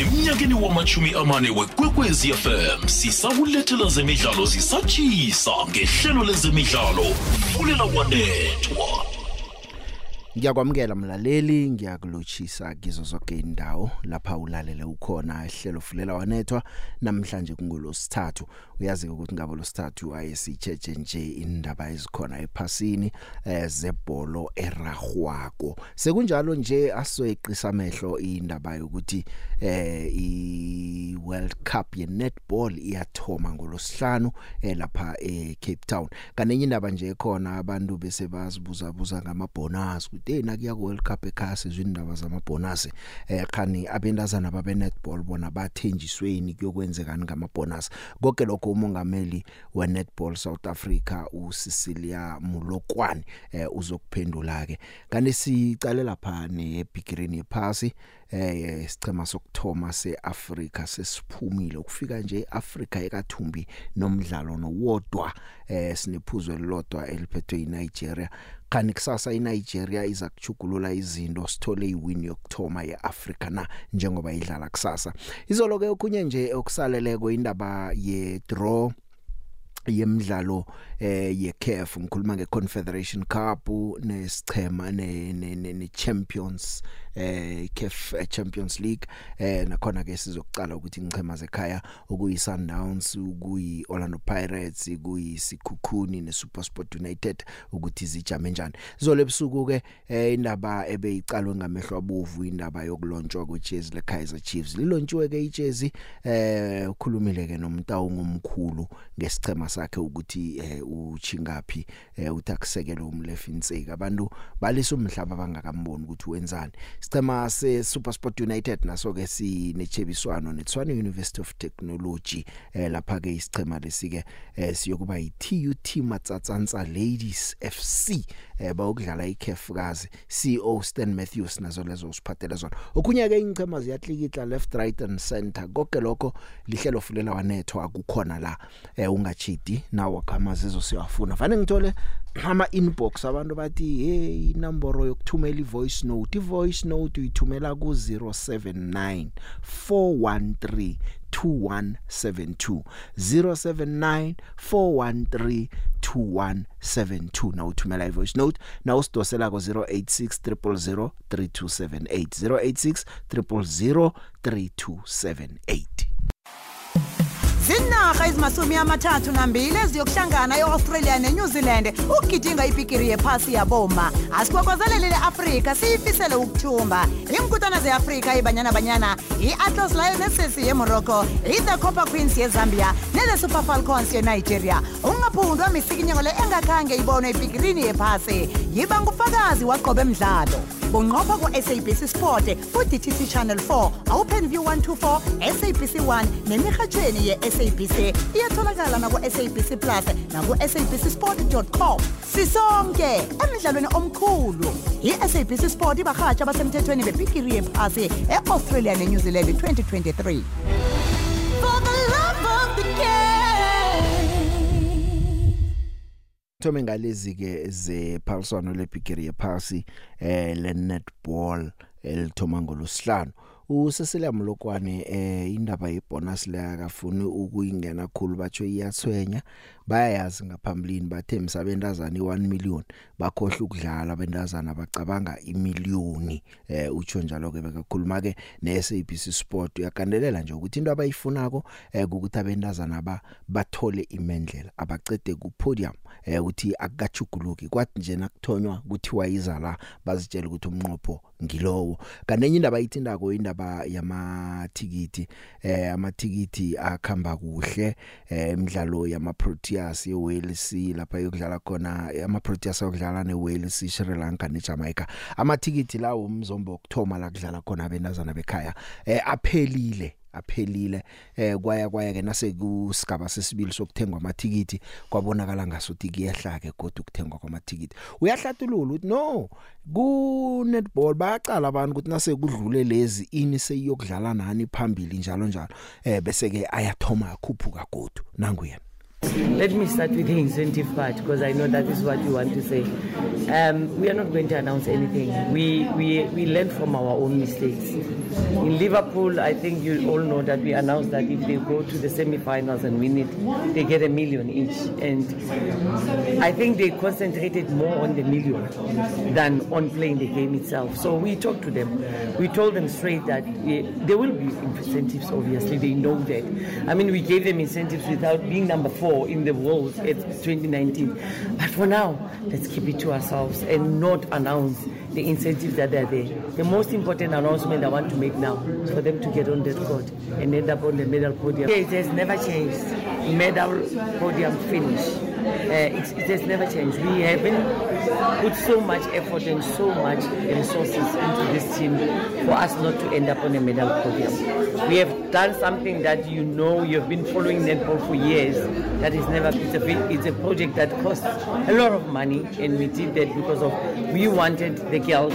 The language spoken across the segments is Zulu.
emnyakeni wamachumi amane wekwekwezi fm sisakulethela zemidlalo zisatshisa ngehlelo lezemidlalo. Fulela wanethwa Ngiyakwamukela mlaleli. Ngiyakulochisa kizo zonke indawo lapha ulalele ukhona ihlelo fulela wanethwa. Namhlanje kungolosithathu. Uyazi ukuthi ngabo losithathu ayesicheche nje indaba ezikhona ephasini eh, zebholo eragwako sekunjalo nje asoyeqisa amehlo indaba yokuthi eh i World Cup ye netball iyathoma ngolosihlanu eh, lapha e Cape Town. Kanenye indaba nje khona abantu bese bazibuza buza ngamabonus ukuthi hey nakuya ku World Cup ekhaya sizindaba zamabonus eh khani abentazana babe netball bona bathenjisweni kuyokwenzekani ngamabonus konke lokho umongameli we netball South Africa uCecilia Mulokwani eh uzokuphendula ke kanti sicale lapha nebigirini yephasi eh isicema sokthoma seAfrica sesiphumile. Ukufika nje eAfrica ekathumbi nomdlalo nowodwa eh sinephuzo elilodwa eliphethwe yiNigeria. Kanti kusasa iNigeria iza kuchugulula izinto sithole iwin yokthoma yeAfrica na njengoba idlala kusasa. Izolo ke okunye nje okusaleleko indaba ye draw yemidlalo eh yeCAF ngikhuluma ngeConfederation Cup nesichema ne, ne, ne, ne Champions eh CAF Champions League. Eh nakhona ke sizokucala ukuthi ngichema zekhaya okuyi Sundowns ukuyi Orlando Pirates kuyi Sikhukhuni ne SuperSport United ukuthi zijame njani. Zolo ebusuku ke eh, indaba ebeyicalwe ngamehlo abovu indaba yokulontshwa kwejezi leKaizer Chiefs. Lilontshwe ke ijezi eh ukhulumile ke nomtawu ngomkhulu ngesichema sakhe ukuthi eh, uchingapi eh, uthi akusekele umlefinseki abantu balisa umhlaba bangakamboni ukuthi wenzani. Sicema se SuperSport United naso ke sinechebiswano neTshwane University of Technology eh, lapha ke isicema lesike eh, siyokuba yiTUT Matsatsansa Ladies FC eh, bayokudlala iCafukazi CEO Stan Matthews nazo lezo usiphathele zona. Okunye ke ingchema ziyahlikihla left right and center. Konke lokho lihlelo fulela wanethwa akukhona la eh, ungachidi nawo khamazi ezosiyafuna fanele ngithole ama inbox abantu bathi hey inomboro yokuthumela ivoice note. Ivoice note uyithumela ku 079 413 2172 079 413 2172 na uthumela ivoice note na usidosela ko 0863003278 0863003278 Zinarha ezimasumi amathathu nambili eziyokuhlangana e-Australia ne-New Zealand ukugidinga ibhigiri yephasi yaboma. Asikwakwazelele le-Afrika siyifisele ukuthumba. Inkutana ze-Afrika ibanyana banyana i-Atlas Lionesses yemorocco ithe Queens yezambia nele Super Falcons ye-Nigeria. Ungaphundwa misikinyeko engakhange ibonwe epikirini yephasi. Yiba ngufakazi waqobe emdlalo bunqopha ku-sabc sport ku-dtt channel 4 openview 124 sabc 1 nemirhatshweni ye-sabc iyatholakala naku-sabc plus naku-sabc sport com. Sisonke emidlalweni omkhulu i-sabc sport ibarhatsha abasemthethweni bebhigiri yephasi e-australia ne-new zealand 2023 thome ngalezi ke zephaliswano lebhigiri yephasi eh le netball elithoma ngolosihlanu uSesilia Mlokwane eh indaba yebonus le akafuni ukuyingena khulu batsho iyathwenya bayayazi ngaphambilini bathe msabentazana i1 million bakhohle ukudlala abentazana bacabanga imiliyoni eh utsho njalo ke bekakhuluma ke neSABC Sport. Uyakandelela nje ukuthi into abayifunako eh ukuthi abentazana ba bathole imendlela abacede ku podium eh ukuthi akukachuguluki kwathi nje nakuthonywa kuthiwa iza la bazitshela ukuthi umnqopho ngilowo. Kanenye indaba ayithindako indaba yamathikiti eh amathikiti akhamba kuhle eh imidlalo yama Proteas yeWales lapha yokudlala khona ama Proteas ayokudlala neWales Sri Lanka neJamaica. Amathikiti lawo umzombo wokthoma la kudlala khona abentazana bekhaya eh aphelile aphelile eh kwaya kwaya ke nase kusigaba sesibili sokuthengwa amathikiti kwabonakala ngasuthi kuyehla ke kodwa ukuthengwa kwamathikiti. Uyahlathulula uthi no ku netball bayacala abantu ukuthi nase kudlule lezi ini seyiyokudlala nani phambili njalo njalo. Eh bese ke ayathoma akhuphuka godu nangu yena Let me start with the incentive part because I know that is what you want to say. Um, we are not going to announce anything. We, we, we learn from our own mistakes. In Liverpool, I think you all know that we announced that if they go to the semi-finals and win it, they get a million each. And I think they concentrated more on the million than on playing the game itself. So we talked to them. We told them straight that eh, there will be incentives, obviously. They know that. I mean, we gave them incentives without being number four in the world at 2019. But for now, let's keep it to ourselves and not announce the incentives that are there. The most important announcement I want to make now is for them to get on that court and end up on the medal podium. It has never changed. Medal podium finish. Uh, it, it has never changed. We haven't put so much effort and so much resources into this team for us not to end up on a medal podium. We have done something that you know you've been following netball for years. That is never it's a, it's a project that costs a lot of money, and we did that because of we wanted the girls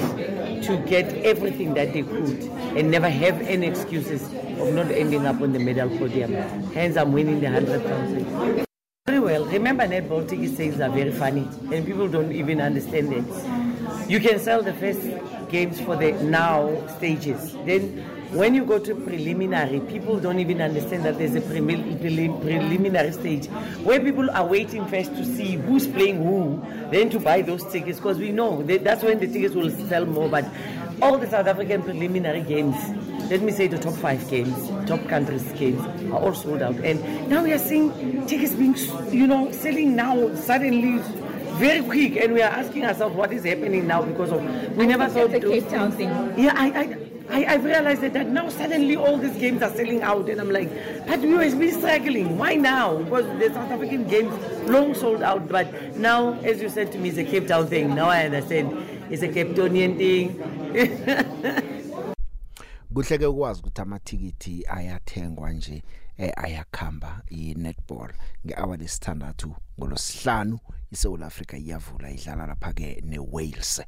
to get everything that they could and never have any excuses of not ending up on the medal podium. Hence, I'm winning the hundred thousand. Very well. Remember, netball ticket sales are very funny, and people don't even understand it. You can sell the first games for the now stages. Then, when you go to preliminary, people don't even understand that there's a prelim- preliminary stage where people are waiting first to see who's playing who, then to buy those tickets because we know that that's when the tickets will sell more. But all the South African preliminary games, let me say the top five games, top countries games, are all sold out. And now we are seeing tickets being, you know, selling now suddenly very quick. And we are asking ourselves what is happening now because of we never thought those Cape Town thing. yeah, I, I, I, I've realized that, that now suddenly all these games are selling out, and I'm like, but we were been struggling. Why now? Because the South African games long sold out, but now, as you said to me, it's a Cape Town thing. Now I understand it's a Cape Townian thing. kuhleke ukwazi ukuthi amathikithi ayathengwa nje eh ayakhamba i-netball ngehour lesithandathu ngolosihlanu iSouth Africa iyavula idlala lapha ke neWales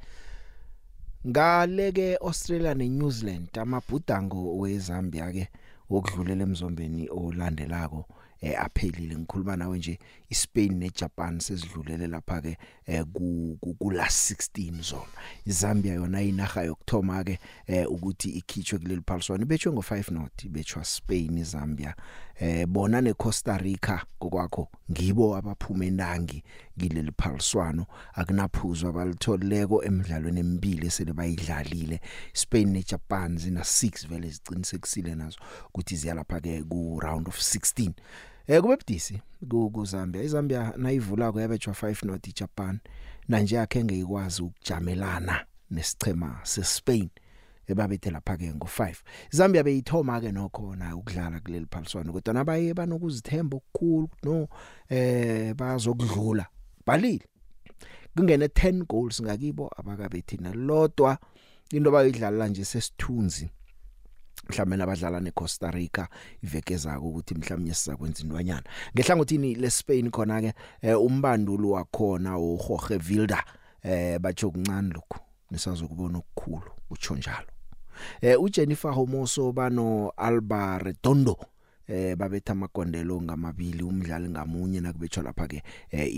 ngale ke Australia neNew Zealand amabhudango weZambia ke wokudlulela emzombeni olandelako eh aphelile. Ngikhuluma nawe nje iSpain neJapan sezidlulele lapha ke eh ku ku- ku last 16 zona. iZambia yona inaga yokthoma ke eh ukuthi ikhitshwe kuleli phaliswano. Ibetshwe ngo5 not ibetshwa Spain iZambia eh bona neCosta Rica kokwakho ngibo abaphuma endangi kileli phaliswano. Akunaphuzwa abalitholeko emidlalweni emibili esele bayidlalile. Spain neJapan zina 6 vele ziqinisekisile nazo ukuthi ziyalapha ke ku round of 16 Eh kube budisi ku ku Zambia. iZambia nayivula ko yabetshwa 5 not iJapan manje yakhe ngekwazi ukujamelana nesichema seSpain ebabethe lapha ke ngo5 Zambia beyithoma ke nokho na ukudlala kuleli phaliswano kodwa nabaye banokuzithemba okukhulu no eh bazokudlula. Balile. Kungene 10 goals ngakibo abakabethi nalodwa. Into bayidlala nje sesithunzi mhlawumbe nabadlala neCosta Rica iveke zako ukuthi mhlawumbe sizakwenza indwanyana ngehlangothini leSpain khona ke eh, umbanduli wakhona uJorge Vilda eh batsho kuncane lokho nisazokubona okukhulu utsho njalo. Eh uJennifer Homoso bano Alba Redondo eh babetha amagondelo ngamabili umdlali ngamunye nakubetshwa lapha ke eh,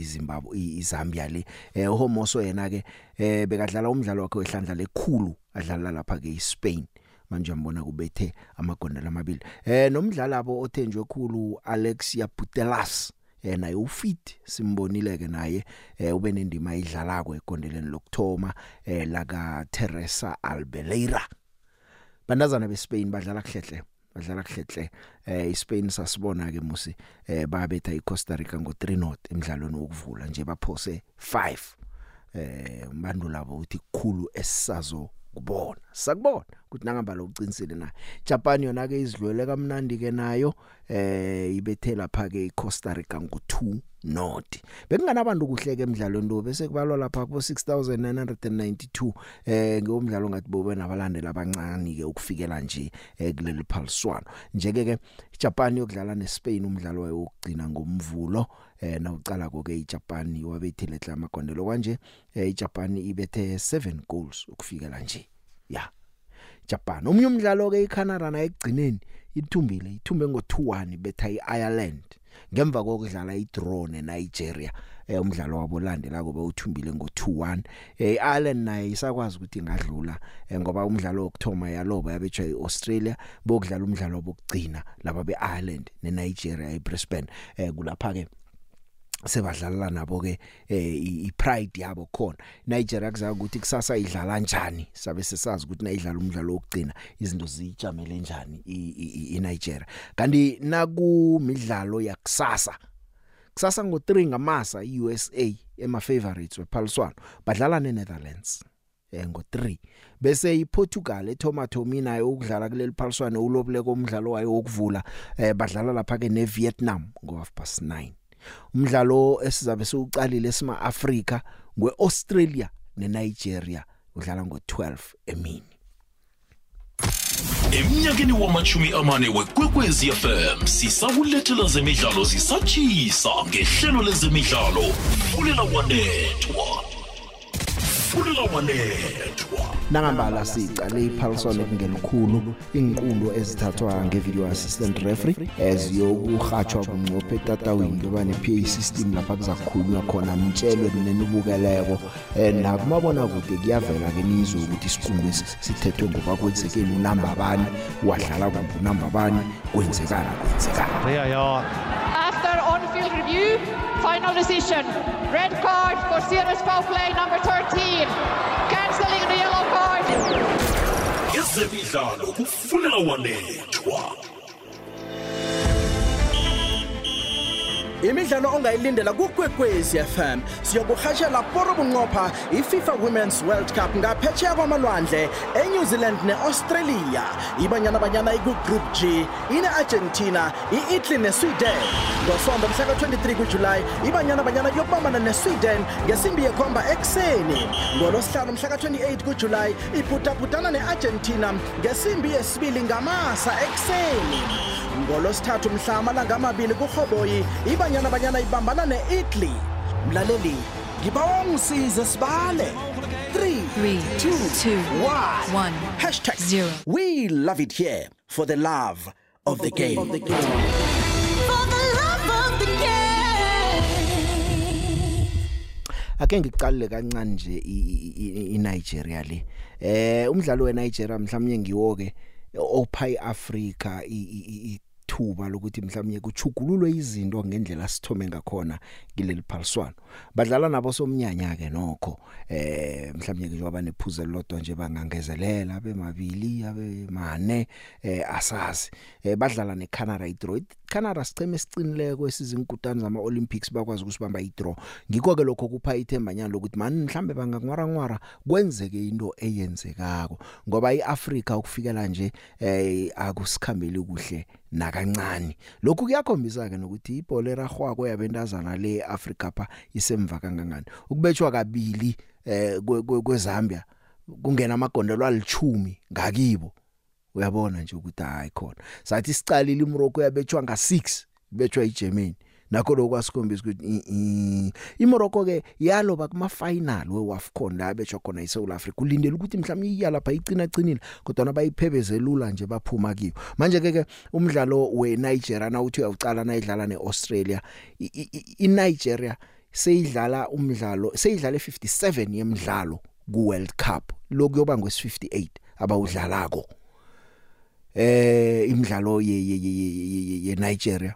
iZimbabwe iZambia le. Eh uHomoso yena ke eh bekadlala umdlalo wakhe wehlandla lekhulu. Adlala lapha ke iSpain. Manje ambona kubethe amagondelo amabili. Eh nomdlali abo othenjwe khulu Alexia Putellas eh naye ufit simbonile ke naye eh ube nendima idlalako egondeleni lokthoma eh laka Teresa Albeleira bandazana beSpain badlala kuhlehle badlala kuhlehle. Eh iSpain sasibona ke musi eh babetha iCosta Rica ngo3 not emidlalweni wokuvula nje baphose 5 eh umbanduli labo uthi kukhulu esisazo kubona sakubona ukuthi nangamba lo ucinisile naye. Japan yona ke izidlwele kamnandi ke nayo eh ibethe lapha ke iCosta Rica ngo2 not. Bekunganabantu kuhleke emidlalweni lo bese kubalwa lapha ku 6992 eh ngomdlalo ngathi bobe nabalandeli abancane ke ukufikela nje eh, kuleli phaliswano. Njeke ke Japan yokudlala neSpain umdlalo wayo wokugcina ngomvulo eh nawucala koke iJapan wabethile hla amagondelo kanje eh, iJapan ibethe 7 goals ukufikela nje. Ya Japan omunye umdlalo ke iCanada naye ekugcineni ithumbile ithumbe ngo2-1 betha iIreland. Ngemva kokudlala idraw neNigeria eh umdlalo wabo landela kube uthumbile ngo2-1 eh Ireland naye isakwazi ukuthi ingadlula eh, ngoba umdlalo wokthoma yaloba yabetshwa iAustralia bokudlala umdlalo wokugcina laba beIreland neNigeria eBrisbane. Eh kulapha ke sebadlala nabo ke eh ipride yabo khona. Nigeria kuzayo ukuthi kusasa idlala kanjani sabe sesazi ukuthi nayidlala umdlalo wokugcina izinto zijamele kanjani iNigeria kanti naku midlalo yakusasa kusasa ngo3 ngamasa iUSA ema favorites wephaliswano badlala neNetherlands eh ngo3 bese iPortugal eTomato nayo ukudlala kuleli phaliswano ulobule komdlalo wayo wokuvula eh badlala lapha ke neVietnam ngo half past 9 umdlalo esizabe siuqalile sima Africa ngweAustralia neNigeria udlala ngo12 emini. Eminyakeni wamachumi amane wekwekwezi FM sisawulethela zemidlalo zisatshisa ngehlelo lezemidlalo. Fulela wanethwa fulela wanethwa nangambala sicale iphaliswano ekungelikhulu inqundo ezithathwa ngevideo assistant referee eziyokuhatshwa bunqophe etatawini kuba ne-PA system lapha kuzakhulunywa khona mtshelwe nenibukeleko eh nakumabona kude kuyavela ke nizwe ukuthi isiqungu sithethwe ngoba kwenzekeni unamba bani wadlala kuphi unamba bani kwenzekana kwenzekana After on-field review, final decision. Red card for serious foul play number 13 zemidlalo kufuneka walethwa imidlalo ongayilindela kukwekwezi FM siyokuhashela poro bunqopha iFIFA Women's World Cup ngaphetsheya kwamalwandle eNew Zealand neAustralia. Ibanyana banyana ikugroup G ine-Argentina i-Italy neSweden. Ngosonto mhla ka-23 kuJulayi ibanyana banyana yokubambana neSweden ngesimbi yekhomba ekuseni. Ngolosihlanu mhla ka-28 kuJulayi iphutaphutana ne-Argentina ngesimbi yesibili ngamasa ekuseni. Ngolosithathu mhla amalanga amabili kurhoboyi ibanyana banyana ibambana ne-italy mlaleli ngibawa ungisize sibale. 3 Three, 2 two, 1 one, hashtag zero. we love it here for the love of the game, of the game. ake ngiqalile kancane nje iNigeria le. Eh umdlalo weNigeria mhlawumnye ngiwo ke opha iAfrica ithuba lokuthi mhlawumnye kuchugululwe izinto ngendlela sithome ngakhona kileli phaliswano. Badlala nabo somnyanya ke nokho eh mhlawumnye ke njengoba nephuze lodwa nje bangangezelela bemabili abe mane eh asazi. Eh badlala neCanada idraw. Canada sicheme sicinileko esizinkutani zama Olympics bakwazi ukusibamba idraw. Ngikho ke lokho kupha ithemba nyana lokuthi mani mhlambe bangangwara ngwara kwenzeke into eyenzekako. Ngoba iAfrica ukufikela nje eh akusikhambeli kuhle nakancane. Lokhu kuyakhombisa ke nokuthi ibhola eragwako yabentazana le Africa pha isemva kangangani? Ukubetshwa kabili eh kweZambia kungena amagondelo alichumi ngakibo. Uyabona nje ukuthi hayi khona. Sathi sicalile iMorocco yabetshwa nga6 betshwa iGermany nakho lokwasikhombisa ukuthi iMorocco ke yaloba kuma final weWAFCON la betshwa khona iSouth Africa ulindele ukuthi mhlawumnye iya lapha icina cinile kodwa nabayiphebezelula nje baphuma kiyo manje ke ke umdlalo weNigeria na uthi uyawucala nayidlala neAustralia iNigeria seyidlala umdlalo seyidlala 57 yemidlalo ku World Cup lokuyoba ngwes58 abawudlalako eh imidlalo ye ye Nigeria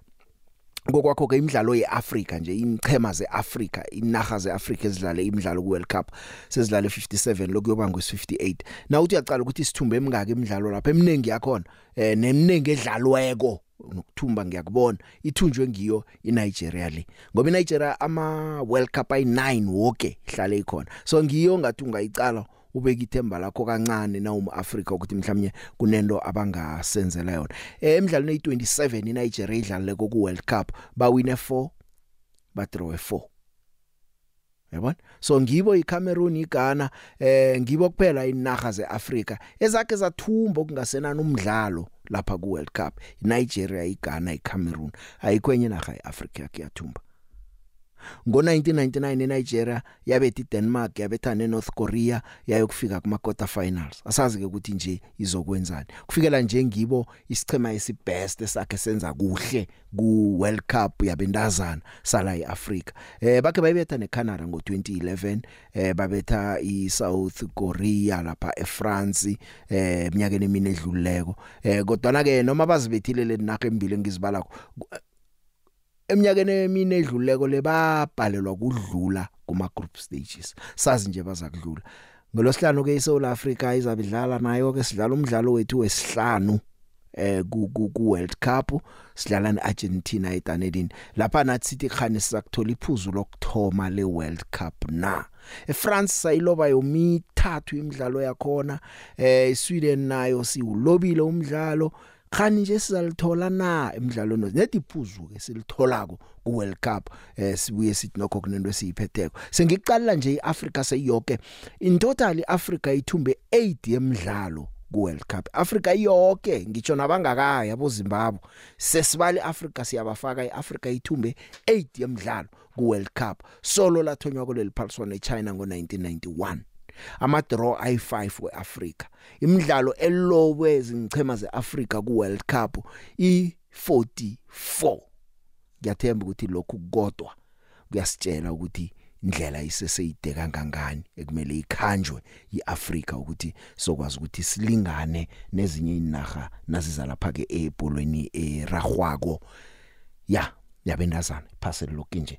ngokwakho ke imidlalo yeAfrica nje imchema zeAfrica inaga zeAfrica ezidlale imidlalo ku World Cup sezidlale 57 lokuyoba ngo58 na uthi uyacala ukuthi isithumbe emingaka imidlalo lapha eminingi yakhona eh neminingi edlalweko nokuthumba ngiyakubona ithunjwe ngiyo iNigeria le. Ngoba iNigeria ama World Cup ay9 wonke ihlale ikhona. So ngiyo ngathi ungayicala ubeka ithemba lakho kancane na umAfrika ukuthi mhlawumnye kunento abangasenzela yona. Emidlalweni e27 iNigeria idlalile ku World Cup ba win 4 ba draw 4 yabona so ngibo iCameroon iGhana eh ngibo kuphela inaga zeAfrika ezakhe zathumba okungasenani umdlalo lapha ku World Cup. iNigeria iGhana iCameroon ayikho enye naga eAfrika yathumba ngo1999 eNigeria yabetha iDenmark yabetha neNorth Korea yayokufika kuma quarter finals. Asazi ke ukuthi nje izokwenzani. Kufikela nje ngibo isichema esibest esakhe senza kuhle ku World Cup yabendazana sala eAfrica eh bakhe bayibetha neCanada ngo2011 eh babetha iSouth Korea lapha eFrance eh eminyakeni emine edluleko eh kodwa ke noma bazibethile le nakhe embili engizibalako eminyakeni emine edluleko lebabhalelwa kudlula kuma group stages. Sazi nje bazakudlula ngolosihlanu ke iSouth Africa izabidlala nayo ke sidlala umdlalo wethu wesihlanu eh ku ku World Cup. Sidlala neArgentina eDunedin lapha nathi sithi khani sizakuthola iphuzu lokthoma le World Cup na? eFrance sayiloba yomithathu imidlalo yakhona eh Sweden nayo siwulobile umdlalo. Khani nje sizalithola na emidlalweni nedi iphuzu ke silitholako ku World Cup eh sibuye sithi nokho kunento esiyiphetheko. Sengiqala nje iAfrica seyonke in total iAfrica ithumbe 8 yemidlalo ku World Cup. Africa yonke ngitsho nabangakaya abo Zimbabwe. Sesibali Africa siyabafaka iAfrica ithumbe 8 yemidlalo ku World Cup. Solo lathonywa kuleli phaliswano eChina ngo1991 ama draw ayi5 weAfrica imidlalo elowe ezinchema zeAfrica ku World Cup i44 ngiyathemba ukuthi lokhu kodwa kuyasitshela ukuthi indlela iseseyide kangangani ekumele ikhanjwe iAfrika ukuthi sokwazi ukuthi silingane nezinye inaga naziza lapha ke ebholweni eragwako ya yabendazana iphaseli lokho nje.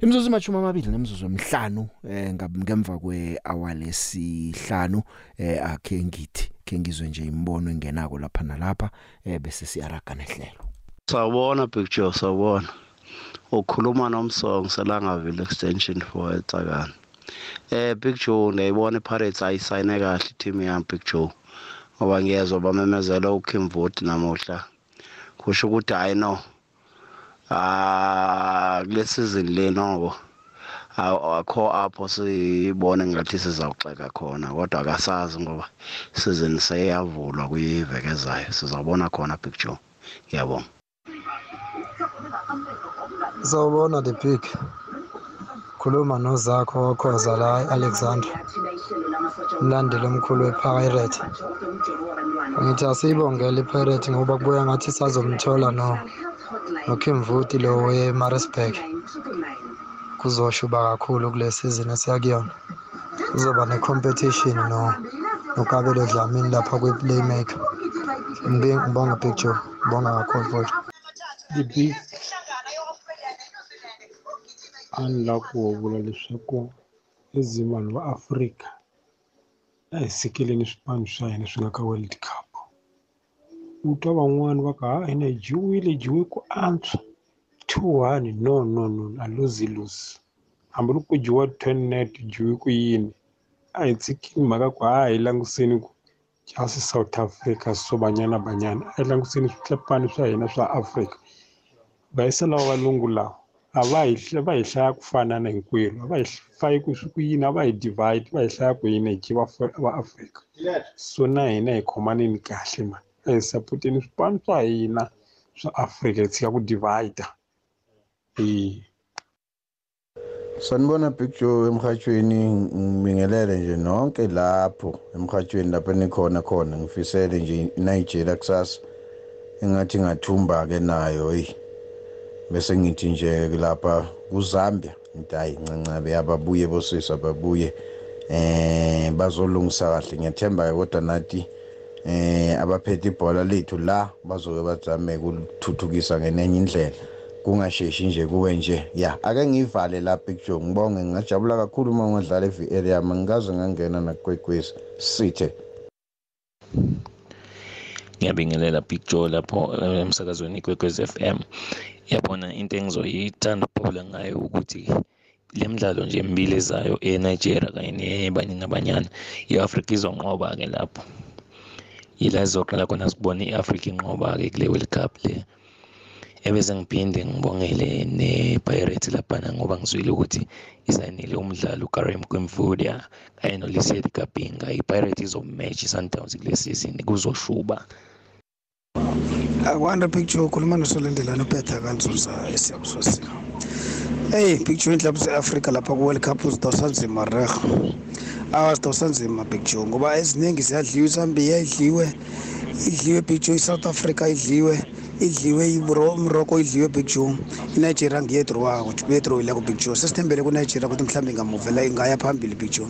Imizuzu emachuma amabili nemizuzu emihlanu eh ngemva kwehour lesihlanu eh akhe ngithi ke ngizwe nje imbono engenako lapha nalapha eh bese siyaraga nehlelo. Sawubona Big Joe sawubona. Ukhuluma nomsong selangaville extension for eTsakani eh Big Joe ndiyibona iPirates ayisayine kahle team yami Big Joe? Ngoba ngiyezwa bamemezela uKim Vote namuhla. Kusho ukuthi hayi no ah kule season le noko akho apho sibone ngathi sizawuxeka khona kodwa akasazi ngoba season seyavulwa kuyiveke ezayo sizawubona khona picture. Ngiyabonga. Sawubona the big. Khuluma nozakho wakhoza la alexander Mlandeli omkhulu wePirate. Ngithi asiyibongele iPirate ngoba kubuya ngathi sazomthola no noKim Vuti lo weMaritzburg. Kuzoshuba kakhulu kule season esiyakuyona. Kuzoba necompetition no noKabelo Dlamini lapha kwe-playmaker. Ngibonga Big Joe. Ngibonga kakhulu futhi. the big a ni lava ku vula leswaku ezimani va afrika a hi sekeleni swipano swa hina swi nga ka world cup u twa van'wani va ka ha hina hi jiwile hi jiwe ku antswa. Two one no no no a lose lose hambiloko ku jiwa ten net jiwe ku yini. A hi tshikini mhaka ku ha hi langutiseni ku jasi south africa so banyana banyana. A hi langutiseni swipano swa hina swa afrika. Va yisa lava valungu lawa a va hi va hi hlaya ku fana na hinkwerhu a va hi hlayi ku swi ku yini a va hi divide va hi hlaya ku yini hi jiva va afrika. So na hina hi khomaneni kahle mani. a hi sapoteni swipano swa hina swa afrika hi tshika ku divide. E sanibona big joe emhathweni ngibingelele nje nonke lapho emhathweni lapho nikhona khona. Ngifisele nje inigeria kusasa engathi ngathumba-ke nayo eyi bese ngithi nje lapha kuZambia ngithi hayi ncancabe ababuye bosisa babuye eh bazolungisa kahle ngiyathemba ke kodwa nathi eh abaphethe ibhola lethu la bazoke bazame ukuthuthukisa ngenenye indlela. Kungasheshi nje kuwe nje ya ake ngivale la Big Joe. Ngibonge ngajabula kakhulu uma ngadlala eVL yami. Ngikaze ngangena nakwekwezi. Sithe. Ngiyabingelela Big Joe lapho emsakazweni ikwekwezi FM yabona into engizoyithanda ukuphawula ngayo ukuthi le midlalo nje emibili ezayo eNigeria kanye nebanye nabanyana i-Africa izonqoba-ke lapho. Yila sizoqala khona sibone i-Africa inqoba-ke kule World Cup le ebese ngiphinde ngibongele ne-Pirates laphana ngoba ngizwile ukuthi isayinile umdlalo uKareem Kwemvudia kanye noLisiet Kapinga i-Pirates izomatch i-Sundowns kule season kuzoshuba. Akwanda picture ukhuluma nosolendelana upetha kanzuza esiyabusosika Hey picture club seAfrica lapha ku World Cup uzidosa nzima reg. Awazidosa nzima picture ngoba eziningi siyadliwa iSambia idliwe idliwe picture iSouth Africa idliwe idliwe iMorocco idliwe Big Joe iNigeria ngiyedrowa ukuthi beyedrowile ku Big Joe sesithembele kuNigeria ukuthi mhlawumbe ngamuvela ingaya phambili Big Joe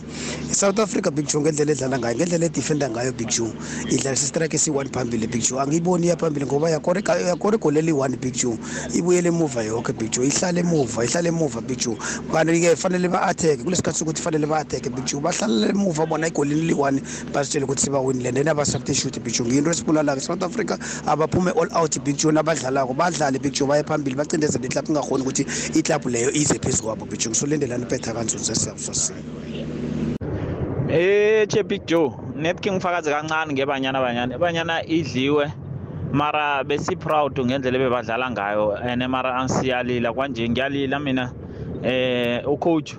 iSouth Africa Big Joe ngendlela edlala ngayo ngendlela edefenda ngayo Big Joe idlalisa istrike esi1 phambili Big Joe angiyiboni iya phambili ngoba yakoreka yakoreka leli 1 Big Joe ibuyele emuva yonke Big Joe ihlala emuva ihlala emuva Big Joe kanti ke fanele ba attack kulesikhathi ukuthi fanele ba attack Big Joe bahlala emuva bona igolini li1 basitshela ukuthi sibawinile. Then abasubstitute Big Joe ngiyinto esibulala ke South Africa abaphume all out Big Joe nabadlalako badlale Big Joe baye phambili bacindezele iklub ingakhoni ukuthi iklub leyo ize phezulu kwabo Big Joe. Ngisolendelana ipetha kanzunza siyabusosini Eh che Big Joe net king fakazi kancane ngebanyana banyana banyana idliwe mara besi proud ngendlela bebadlala ngayo ene mara ansiyalila kwanje ngiyalila mina eh ucoach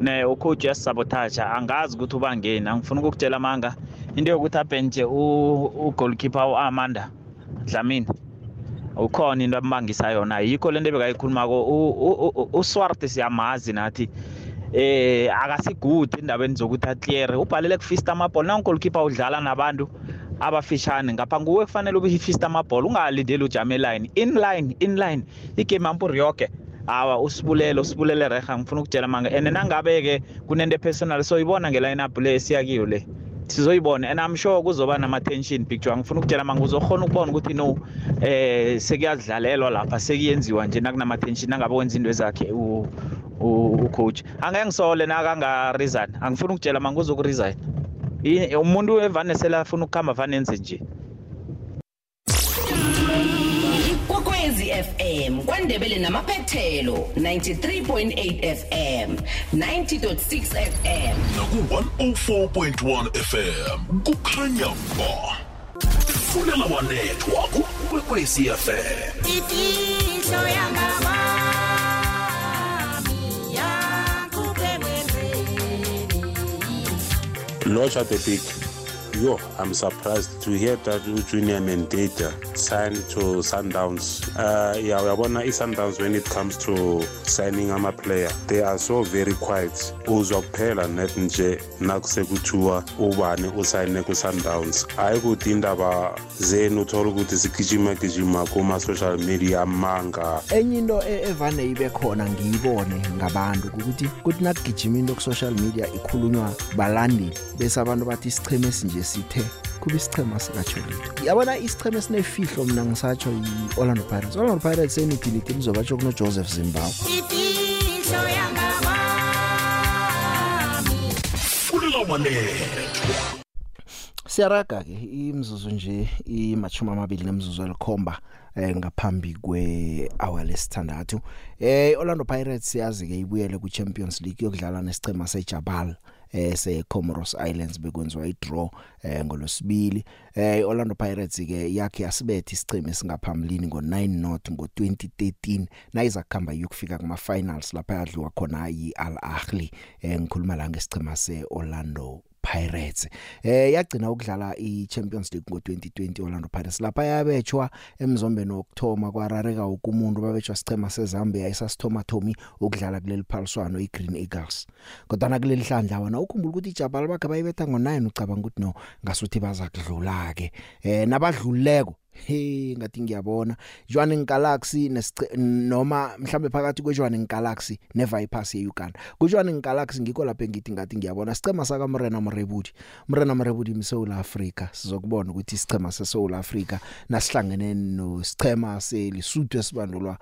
ne ucoach yasabotage angazi ukuthi ubangeni angifuna ukukutshela manga into yokuthi abenje ugoalkeeper uAmanda Dlamini. Ukhona into ambangisa yona. Yikho lento ebekayikhulumako. uSwart siyamazi nathi eh akasigudi indabeni zokuthi aclear ubhalele kufista amabhola nangolkeeper udlala nabantu abafishane ngapha nguwe kufanele ubifista amabhola ungalindeli ujame line. In line in line. Igame ampuri yonke hawa usibulele usibulele reha ngifuna ukutshela manga and nangabe ke kunento personal soyibona ngeline up le siyakiyo le. Sizoyibona. And i'm sure kuzoba nama tension picture angifuna ukutshela manga uzokhona ukubona ukuthi no eh sekuyadlalelwa lapha sekuyenziwa nje nakunama tension nangabe wenza into zakhe ucoach angeke ngisole nakanga resign angifuna ukutshela manga uzokuresign umuntu evane sela afuna ukukhamba vane enze nje? Kokwezi FM kwandebele namaphethelo 93.8 FM 90.6 FM naku 104.1 FM kukhanya ba fulela wanethwa kukwekwezi FM Ifihlo yangaba Locha the big. Yo, I'm surprised to hear that Junior Mendata signed to Sundowns. Uh, yeah, uyabona i-Sundowns when it comes to signing ama-player they are so very quiet. Uzwa kuphela net nje nakusekuthiwa ubani usayine ku-Sundowns. Hayi kuthi indaba zenu uthola ukuthi sigijima gijima kuma-social media amanga enye into e- evane ibe khona ngiyibone ngabantu ukuthi kuthi nakugijima into ku-social media ikhulunywa balandeli bese abantu bathi isicheme esinje sithe kuba isichema sikajolito yabona isicheme esinefihlo mina ngisatsho yi-orlando pirates. Orlando pirates senidilidi lizobatsho kunojoseph zimbabwe. Ifihlo yangaba fulela wanethwa siyaraga ke imzuzu nje imachuma amabili nemzuzu elikhomba eh ngaphambi kwe hour lesithandathu. Eh Orlando Pirates yazi ke ibuyele ku Champions League yokudlala nesicema seJabal. Eh se Comoros Islands bekwenziwa idraw eh ngolosibili eh Orlando Pirates ke yakhe yasibetha isiceme singaphambilini ngo9 not ngo2013 nayiza kuhamba yokufika kuma finals lapha yadliwa khona yiAl Ahly eh ngikhuluma la ngesicema seOrlando Pirates. Eh yagcina ukudlala iChampions League ngo2020 Orlando Pirates. Lapha yabetshwa emzombeni wokthoma kwarareka ukumuntu babetshwa sicema seZambia isasithoma Tommy ukudlala kuleli phaliswano iGreen Eagles. Kodwa na kuleli hlandla wana ukhumbula ukuthi iJabal bakhe bayibetha ngo9 ucabanga ukuthi no ngasuthi baza kudlula ke eh nabadluleko hey ngathi ngiyabona. Johanning Galaxy noma mhlambe phakathi kweJohanning Galaxy neVipers yeUganda. kuJohanning Galaxy ngikho lapho engithi ngathi ngiyabona. Sicema saka Mrena Mrebudi Mrena Mrebudi eSouth Africa sizokubona ukuthi isicema seSouth Africa nasihlangene no sicema seLesotho esibandulwa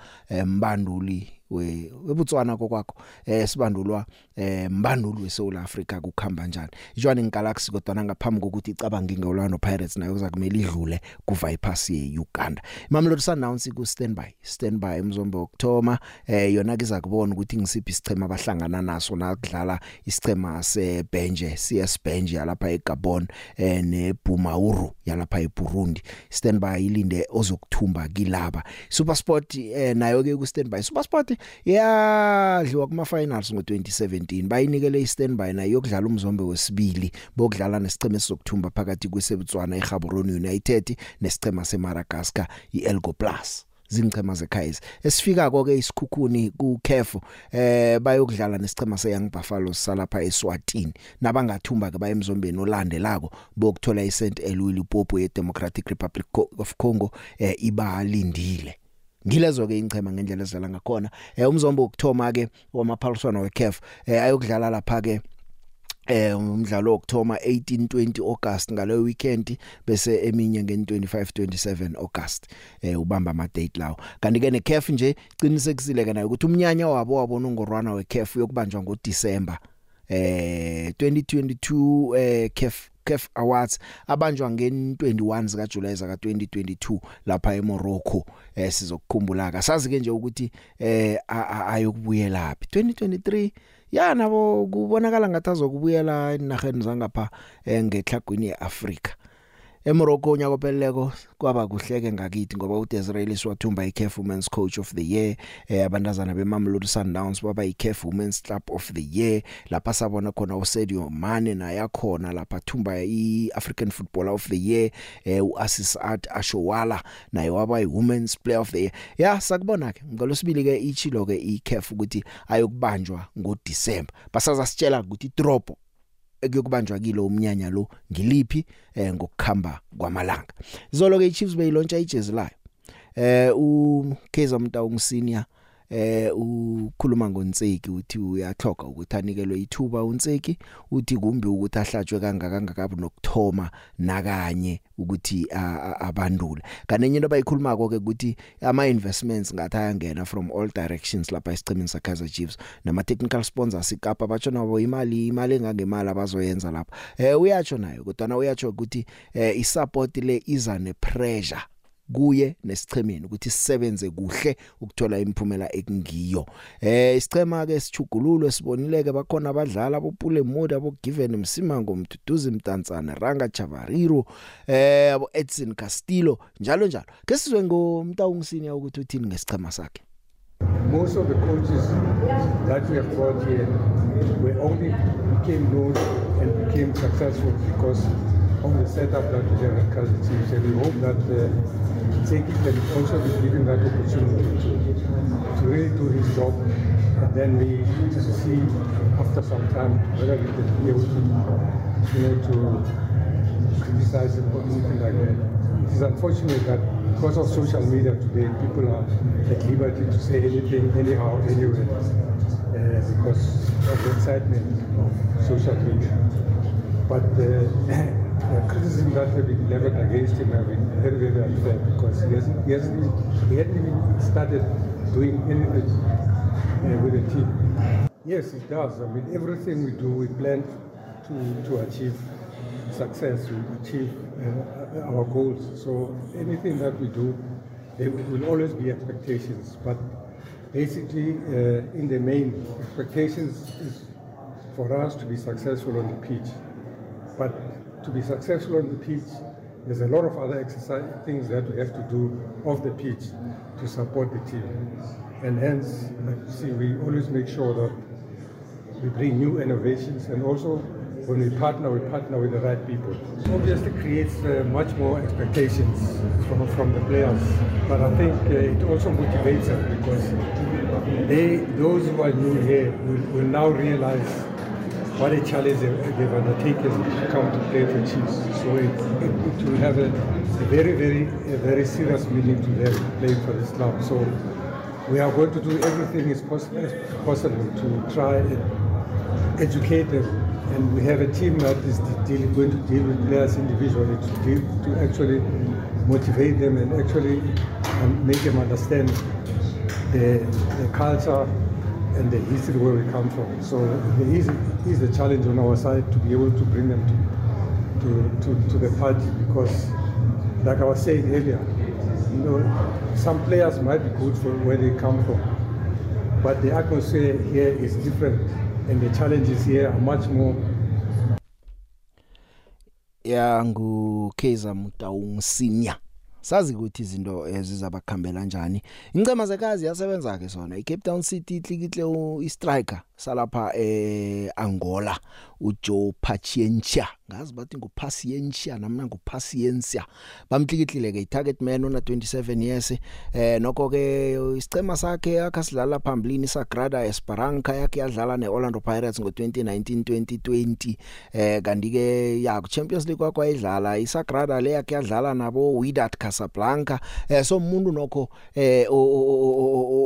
mbanduli we webutswana kokwakho eh sibandulwa eh mbanduli weSouth Africa kukhamba njani. Johanning Galaxy kodwa ngaphambi kokuthi icabanga ngeOrlando Pirates nayo kuza kumele idlule kuVipers yeUganda. Mamelodi Sundowns ku standby standby emzombe okthoma eh yona kiza kubona ukuthi ngisiphi isichema abahlangana naso nakudlala isichema seBenje CS Benje yalapha eGabon eh neBumauru yalapha eBurundi. Standby ilinde ozokuthumba kilaba. SuperSport eh nayo ke ku standby SuperSport yadliwa kuma finals ngo2017 bayinikele iStandby nayo yokudlala umzombe wesibili bokudlala nesicema esizokuthumba phakathi kweSebutswana eGaborone United nesicema seMadagascar iElgo Plus. Zingchema zeKaizer esifika konke isikhukhuni kuKhefu eh bayokudlala nesicema seYoung Buffalo salapha eSwatini. Nabangathumba ke bayemzombeni olandelako bokuthola iSt Louis Lipopo yeDemocratic Republic of Congo eh ibalindile. Ngilezo ke ingchema ngendlela ezidlala ngakhona. Eh umzombo ukthoma ke wamaphaliswano weCAF eh ayokudlala lapha ke eh umdlalo wokthoma 1820 August ngale weekend bese eminye nge25 27 August eh ubamba ama date lawo. Kanti ke neCAF nje qinisekisile kana ukuthi umnyanya wabo wabona ungorwana weCAF yokubanjwa ngoDecember eh 2022 eh CAF CAF Awards abanjwa nge21 zika July zaka 2022 lapha eMorocco eh sizokukhumbula ka sazi ke nje ukuthi eh ayokubuyela laphi 2023 ya nabo kubonakala ngathi azokubuyela enaheni zangapha ngehlagwini yeAfrika. eMorocco unyaka opheleleko kwaba kuhleke ngakithi ngoba uDesiree Swathumba iCAF Women's Coach of the Year eh abantazana beMamelodi Sundowns baba iCAF Women's Club of the Year. Lapha sabona khona uSedio Mane naye akhona lapha Thumba iAfrican Footballer of the Year eh uAssis Art Ashowala naye waba iWomen's Player of the Year. Ya sakubona ke ngolosibili ke ichilo ke iCAF ukuthi ayokubanjwa ngoDecember basaza sitshela ukuthi drop ekuyokubanjwa kilo umnyanya lo ngiliphi eh ngokukhamba kwamalanga. Izolo ke iChiefs beyilontsha ijezi layo. Eh uKaizer Mtaung senior eh ukhuluma ngoNtseki uthi uyahloga ukuthi anikelwe ithuba uNtseki uthi kumbi ukuthi ahlatshwe kangaka ngakabi nokthoma nakanye ukuthi abandule. Kanenye into bayikhulumako ke ukuthi ama investments ngathi ayangena from all directions lapha isicemini sa Kaizer Chiefs nama technical sponsors ikapa batsho nabo imali imali engangemali abazoyenza lapha. Eh uyatsho nayo kodwa uyatsho ukuthi eh isupport le iza ne pressure kuye nesichemeni ukuthi sisebenze kuhle ukuthola imphumela ekungiyo. Eh isichema ke sichugululo sibonileke bakhona abadlali abopule mode abo given msimango mduduzi mtantsana ranga chavariro eh abo Edson Castillo njalo njalo. Ke sizwe ngomntawungisini ukuthi uthini ngesichema sakhe? Most of the coaches that we have brought here were only became known and became successful because of the setup that we have at Kaizer Chiefs and we hope that uh, Zeki can also be given that opportunity to, to really do his job and then we just see after some time whether we can be able to, you know, to criticize him or anything like that. It is unfortunate that because of social media today, people are at liberty to say anything, anyhow, anywhere, uh, because of the excitement of social media. But uh, the criticism that have been leveled against him have been very, very unfair because he hasn't, he hasn't he hadn't even started doing anything uh, with the team. Yes, it does. I mean, everything we do, we plan to, to achieve success, we achieve uh, our goals. So anything that we do, there will always be expectations. But basically, uh, in the main, expectations is for us to be successful on the pitch. But to be successful on the pitch, there's a lot of other exercise things that we have to do off the pitch to support the team. And hence, like you see, we always make sure that we bring new innovations and also when we partner, we partner with the right people. Obviously creates uh, much more expectations from, from the players, but I think uh, it also motivates them because they, those who are new here will, will now realize what a challenge they, they've undertaken to come to play for Chiefs. So it, will have a, a very, very, a very serious meaning to them playing for this club. So we are going to do everything as, poss- as possible to try and educate them. And we have a team that is dealing, going to deal with players individually to, deal, to actually motivate them and actually um, make them understand the, the culture and the history where we come from. So there is, is a challenge on our side to be able to bring them to, to, to, to the party because, like I was saying earlier, you know, some players might be good for where they come from, but the atmosphere here is different and the challenges here are much more ya keza senior sazi ukuthi izinto ezizabakhambela kanjani incema zekazi yasebenza ke sona iCape Town City iklikile istriker salapha eAngola uJoe Paciencia ngazi bathi ngupaciencia namna ngupaciencia bamtlikitlile-ke itarget man ona-27 years. Eh nokho ke isicema sakhe akasidlala phambilini isagrada Esperanca yakhe yadlala ne-orlando Pirates ngo2019 2020 eh kanti ke ya ku Champions League wakho idlala iSagrada le yakhe yadlala nabo widat Casablanca. Eh so umuntu nokho eh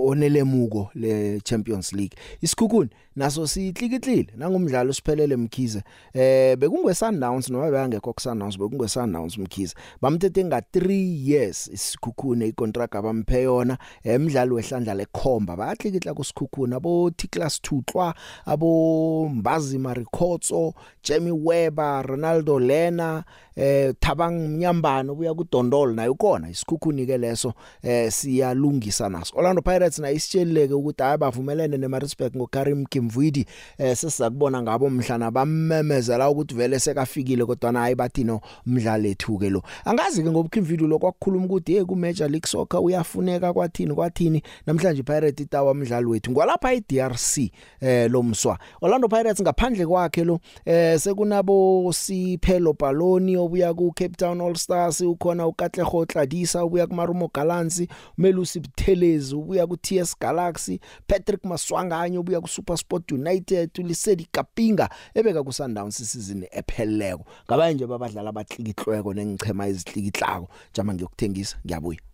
onelemuko le Champions League. Isikhukhuni naso sihlikihlile nangumdlalo siphelele mkhize. Eh bekungwe Sundowns noma beyangekho ku Sundowns bekungwe Sundowns mkhize. Bamthethe nga 3 years isikhukhune icontract abamphe yona emidlalo wehlandla lekhomba. Bayahlikihla kusikhukhune abo T-class 2 hlwa abo Mbazi Marikotso Jamie Weber Ronaldo Lena eh Thabang Mnyambane ubuya ku Dondol nayo kona isikhukhuni ke leso eh siyalungisa naso. Orlando Pirates na isitsheleke ukuthi abavumelene neMaritzburg ngoKarim Kimvidi eh sesizakubona ngabo mhlana bamemezela ukuthi vele sekafikile kodwa naye bathi no umdlalo ethuke lo. Angazi ke ngoba Kimvidi lo kwakukhuluma ukuthi hey ku Major League Soccer uyafuneka kwathini kwathini? Namhlanje Pirates itawa umdlalo wethu ngwalapha iDRC eh lo mswa Orlando Pirates ngaphandle kwakhe lo eh sekunabo Siphelo Baloni obuya ku Cape Town All Stars ukhona uKatlego Tladisa ubuya ku Marumo Gallants Melusi Buthelezi ubuya ku TS Galaxy Patrick Maswanganye ubuya ku SuperSport United uLisedi Kapinga ebeka ku Sundowns isizini epheleleko. Ngabaye nje babadlala abahlikihlweko nengichema ezihlikihlako jama ngiyokuthengisa ngiyabuya.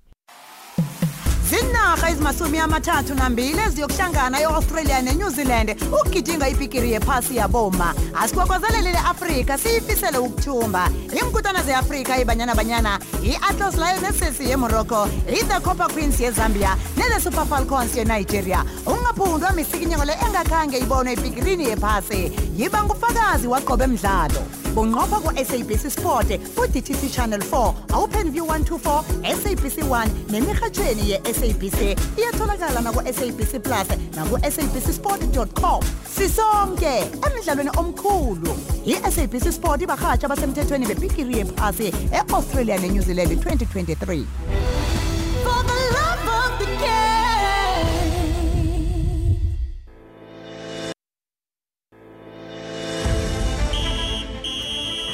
Zinarha ezimasumi amathathu nambili eziyokuhlangana e-Australia ne-New Zealand. Ukugidinga ibhigiri yephasi yaboma. Asikwakwazalele le-Afrika siyifisele ukuthumba. Inkutana ze-Afrika ibanyana banyana i-Atlas Lionesses ye-Morocco i-The Copper Queens ye-Zambia nele Super Falcons ye-Nigeria. Ungaphundwa misikinyeko le engakhange ibonwe ibhigirini yephasi. Yiba ngufakazi waqobe emdlalo bunqopha ku-sabc sport ku-dtc channel 4 awupenview 124 sabc 1 nemirhatshweni ye-sabc iyatholakala naku-sabc plus naku-sabc sport com. Sisonke emidlalweni omkhulu. I-sabc sport ibarhatsha abasemthethweni bebhigiri yephasi e-australia ne-new zealand 2023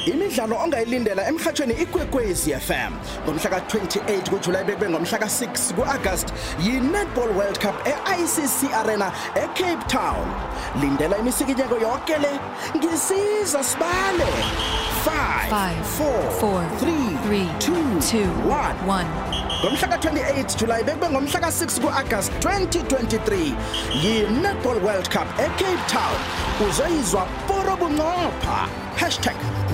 imidlalo ongayilindela emhathweni ikwekwezi FM ngomhla ka28 kujulayi bekube ngomhla ka6 kuAugust yi-Netball World Cup e-ICC Arena eCape Town. Lindela imisikinyeko yonke le. Ngisiza sibale. 5 4 3 2 1 ngomhla ka28 julayi bekube ngomhla ka6 kuAugust 2023 yi-Netball World Cup eCape Town. Uzoyizwa poro bunqopha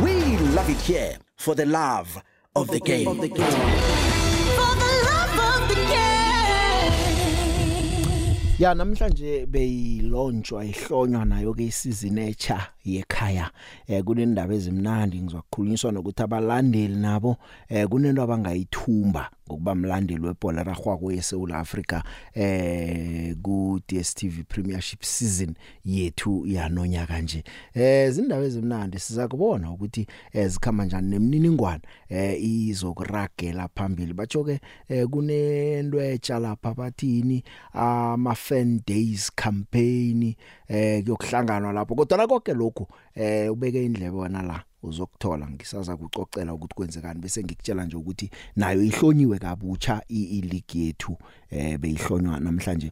#we love it here for the love of the game For the love of the game. Ya namhlanje beyilonjwa ihlonywa nayo ke isizini echa yekhaya eh kunendaba ezimnandi ngizokukhulunyiswa nokuthi abalandeli nabo eh kunento abangayithumba ngokuba mlandeli webhola ragwako yeSouth Africa eh ku DStv Premiership season yethu yanonyaka nje. Eh izindaba ezimnandi siza kubona ukuthi ezikhama njani nemininingwane eh izokuragela phambili. Batsho ke eh, kunento etsha lapha bathini ama fan days campaign eh kuyokuhlanganwa lapho kodwa konke lokho eh ubeke indlebe wona la uzokuthola. Ngisaza kucocela ukuthi kwenzekani bese ngikutshela nje ukuthi nayo ihlonyiwe kabutsha i-league yethu eh beyihlonywa namhlanje.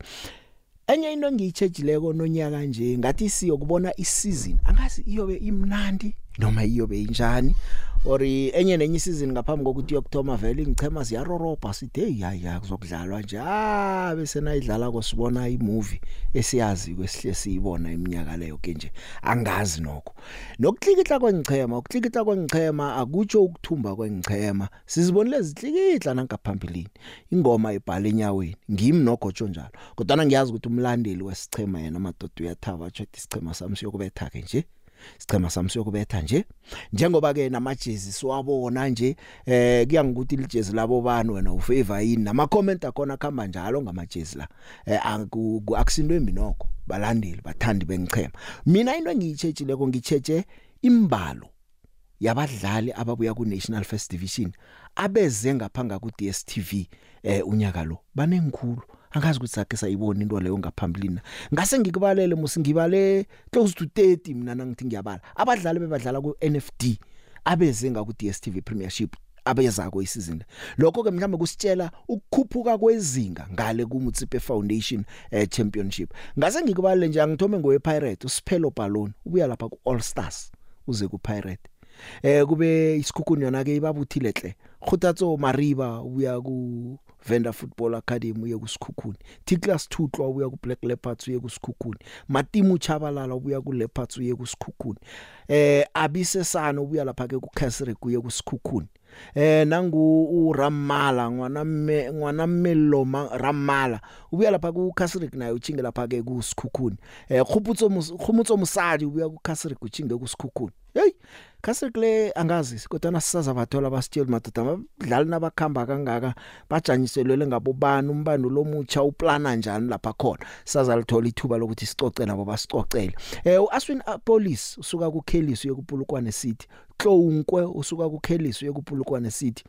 Enye into engiyitshejileko nonyaka nje ngathi siyokubona isizini angazi iyobe imnandi. Noma iyobe injani? Ori enye nenye isizini ngaphambi kokuthi yokuthoma vele ngichema siyaroroba sithi hey hayi ya kuzokudlalwa nje. Ah bese nayidlala kosibona imovie esiyazi kwesihle siyibona iminyaka leyo ke nje. Angazi nokho. Nokuklikitla kwengichema ukuklikitla kwengichema akutsho ukuthumba kwengichema sizibonile ziklikitla nangaphambili ingoma ibhala enyaweni. Ngimi nogotsho njalo. Kodwa ngiyazi ukuthi umlandeli wesichema yena madoda uyathaba atsho isichema sami siyokubetha ke nje. Sichema sami siyokubetha nje. Njengoba ke namajezi siwabona nje eh kuyangikuthi lijezi labo bani wena ufavor yini? Nama comment akhona khamba njalo ngamajezi la. Eh aku- akusinto embi nokho. Balandeli bathandi bengichema mina into engiyitshejileko ngitsheje imbalo yabadlali ababuya ku National First Division. Abeze ngaphanga ku DStv eh unyaka lo banengikhulu. Angazi ukuthi sakhe sayibona into leyo ngaphambilini ngase ngikubalele musi ngibale close to 30 mina nangithi ngiyabala. Abadlali bebadlala ku NFD abeze ngaku DStv Premiership abezako isizini lokho ke mhlawumbe kusitshela ukukhuphuka kwezinga ngale ku Mutsipe Foundation eh, Championship. Ngase ngikubalele nje angithome ngowe Pirate uSiphelo Balloon ubuya lapha ku All Stars uze ku Pirate eh kube isikhukhuni yona ke ibabuthile hle Khutatso Mariba uya ku Venda Football Academy uye kusikhukhuni Tiklas Thutlwa uya ku Black Leopards uye kusikhukhuni Matimu Chabalala uya ku Leopards uye kusikhukhuni eh Abisesana ubuya lapha ke ku Casric uye kusikhukhuni eh nangu uRamala ngwana me ngwana Mello Ramala ubuya lapha ku Casric naye uchinge lapha ke kusikhukhuni eh Khuputso Khumutso Musadi ubuya ku Casric uchinge kusikhukhuni hey Casric le angazi kodwa nasisaza bathola basitshela madoda abadlali nabakhamba kangaka bajanyiselwe ngabobani umbando lomutsha uplana njani lapha khona. Saza lithola ithuba lokuthi sicoce nabo basicocele. Eh uAswin Police usuka ku Kellis uye kuPulukwane City Hlowunkwe usuka ku Kellis uye kuPulukwane City.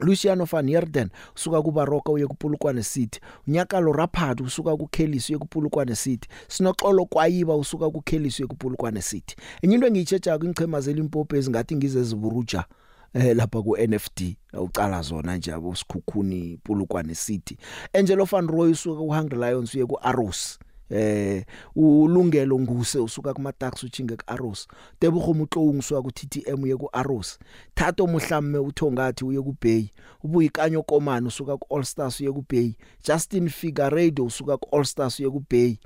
Luciano van Heerden usuka ku Baroka uye kuPulukwane City. Unyakalo Raphad usuka ku Kellis uye kuPulukwane City. Sinoxolo kwayiba usuka ku Kellis uye kuPulukwane City. Enye into engiyitsheja kwinchema zelimpopo ezingathi ngize ziburuja eh lapha ku NFT ucala zona nje abo sikhukhuni Pulukwane City. Angelo van Roy usuka ku Hungry Lions uye ku Arrows eh ulungelo nguse usuka kuma taxi uchinge ku Arrows Tebogo Motloung usuka ku TTM uye ku Arrows Thato Mohlamme uthongathi uye ku Bay ubuyikanyo Komani usuka ku All Stars uye ku Bay Justin Figueiredo usuka ku All Stars uye ku Bay.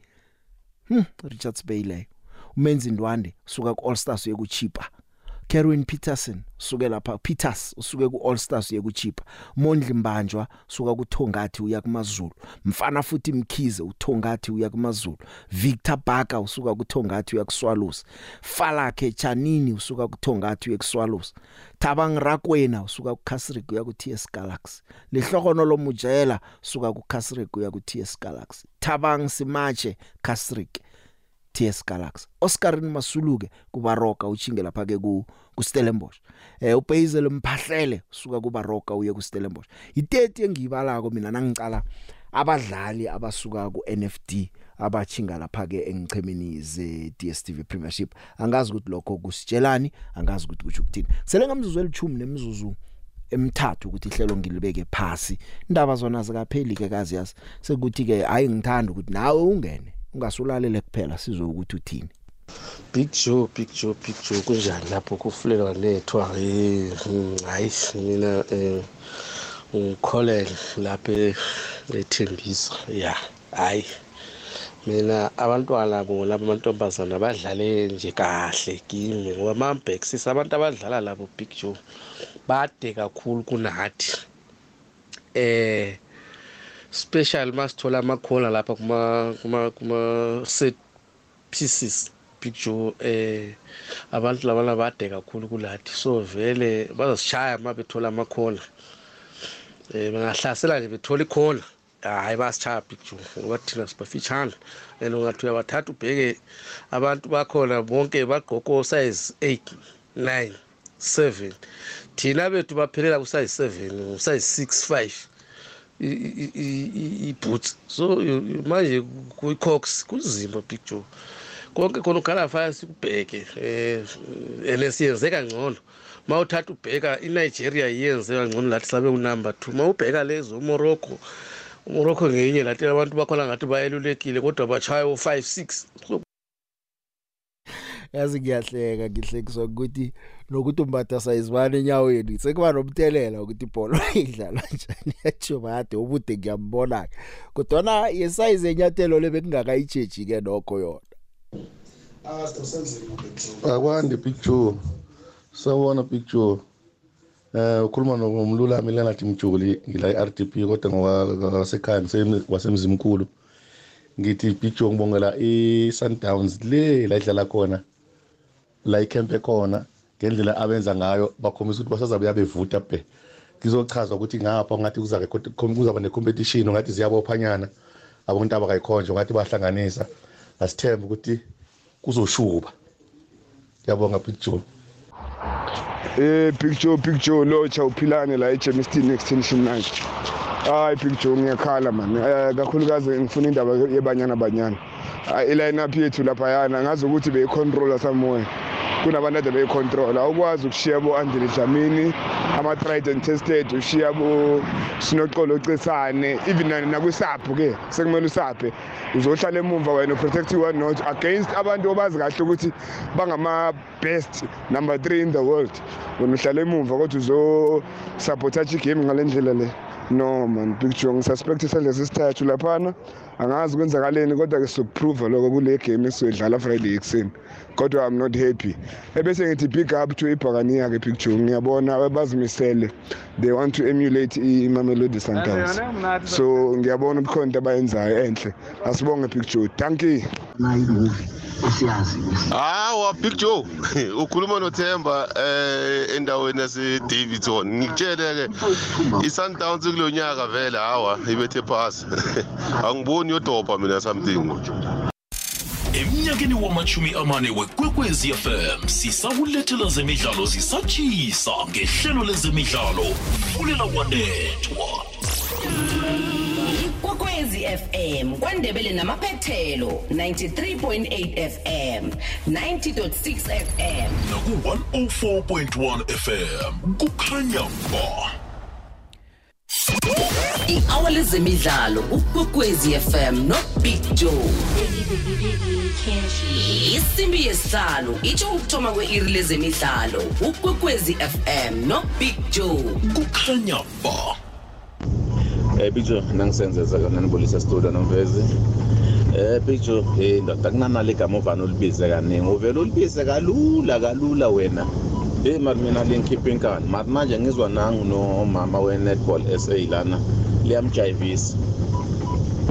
Hm Richards Bay le umenzi Ndwande usuka ku All Stars uye ku Chipa Kerwin Peterson usuke lapha Peters usuke ku All Stars uye ku Chipa Mondli Mbanjwa usuka ku Thongathi uya kuMazulu Mfana futhi Mkhize uthongathi uya kuMazulu Victor Baka usuka ku Thongathi uya kuSwallows Falakhe Chanini usuka ku Thongathi uya kuSwallows Thabang Rakwena usuka ku Casric uya ku TS Galaxy Lehlokono lomujela usuka ku Casric uya ku TS Galaxy Thabang Simache Casric TS Galaxy. Oscarin Masuluke kubaroka uchinge lapha ke ku kuStellenbosch. Eh uBasil Mphahlele usuka kubaroka uye kuStellenbosch. I30 engiyibalako mina nangicala abadlali abasuka ku NFD abachinga lapha ke engichemeni ze DStv Premiership. Angazi ukuthi lokho kusitshelani angazi ukuthi kuthi ukuthini. Sele ngamzuzu elithumi nemizuzu emithathu ukuthi ihlelo ngilibeke phasi. Indaba zona zikapheli ke kazi yasi sekuthi ke hayi ngithanda ukuthi nawe ungene. Ungasulalele kuphela sizwe ukuthi uthini? Big Joe Big Joe Big Joe kunjani lapho kufuleka lethwa hayi mina eh ngikholele lapha ethembisa ya hayi. Mina abantwana bona amantombazana badlale nje kahle kimi ngoba mambheks abantu abadlala labo Big Joe bade kakhulu kunathi eh special masithola amakhola lapha kuma kuma kuma set pieces picture eh abantu laba bade kakhulu kulathi so vele bazosishaya uma bethola amakhola. Eh bangahlasela nje bethola ikhola. Hayi basishaya picture ngoba thina sibafitshana and ungathi uyabathatha ubheke abantu bakhona bonke bagqoko size 8 9 7 thina bethu baphelela ku size 7 size 6 5 i-boots so manje kwi-cox kunzima picture. Konke khona ukhala phasi ubheke eh and siyenze kangcono. Ma uthatha ubheka iNigeria iyenze kangcono lathi sabe unumber 2 ma ubheka lezo uMorocco uMorocco ngenye lathi abantu bakhona ngathi bayelulekile kodwa bachaya u5 6 yazi ngiyahleka ngihlekiswa ukuthi nokuthi umbatha sayizibani enyaweni sekuba nomthelela ukuthi ibhola idlalwa njani yacho bade ubude ngiyambona kodwa yesize enyathelo lebekungakayijeji ke nokho yona. Akwande picture sawona picture eh ukhuluma nomlulami lenathi mjuli ngila iRTP kodwa ngwasekhaya wasemzimkhulu. Ngithi picture ngibongela iSundowns le la idlala khona. La ikhempe khona ngendlela abenza ngayo bakhombisa ukuthi basazabe yabevuta bhe. Kizochazwa ukuthi ngapha ngathi kuzake kuzaba necompetition ngathi ziyabophanyana. Abantu abakayikhonje ngathi bahlanganisa. Asithembe ukuthi kuzoshuba. Yabonga picture Eh picture picture lo cha uphilane la eGemiston extension 9 hayi big joe ngiyakhala mani um kakhulukazi ngifuna indaba yebanyana banyana. Iline up yethu laphayana ngazi ukuthi beyicontrola somewhere kunabantu ade beyicontrola awukwazi ukushiya bo-andile dlamini ama-trident tested ushiya bo-sinocolo cisane even nakwisapho-ke sekumele usaphe. Uzohlala emumva wena uprotect one not against abantu obazi kahle ukuthi bangama-best number three in the world. Wena uhlala emumva kodwa uzosapothatha igame ngale ndlela le. No man big joe ngisuspect isadlesi sithathu laphana. Angazi kwenzakaleni kodwa-ke sizokuprova lokho kule game esizoyidlala friday ekuseni. Kodwa i'm not happy. Ebese ngithi big up to ibhakaniya-ke big joe ngiyabona bazimisele. They want to emulate imamelodi sundowns so ngiyabona kukhona into abayenzayo enhle. Asibonge big joe thank you. Hawa big joe ukhuluma nothemba eh endaweni yase-davidson. Ngikutshele-ke i-sundowns kulo nyaka vele hawa ibethe phasi. Angiboni yodobha mina something. Emnyakeni wamachumi amane wekwekwezi fm sisakulethela zemidlalo zisatshisa ngehlelo lezemidlalo. Fulela wanethwa ikwekwezi fm kwandebele namaphethelo 93.8 fm 90.6 fm naku-104.1 fm kukhanya ba i-awa lezemidlalo ukwekwezi fm nobig joe. Isimbi yesihlanu itsho ukuthoma kwe-iri lezemidlalo ukwekwezi fm nobig joe. kukhanya ba Eh Bijo nangisenzeza kana nibolisa studio nomvezi. Eh Bijo eh ndoda kunanale igama ovana ulibize kaningi uvela ulibize kalula kalula wena. Eh mari mina linkhipha inkani mari manje ngizwa nangu nomama we-netball SA lana liyamjayivisa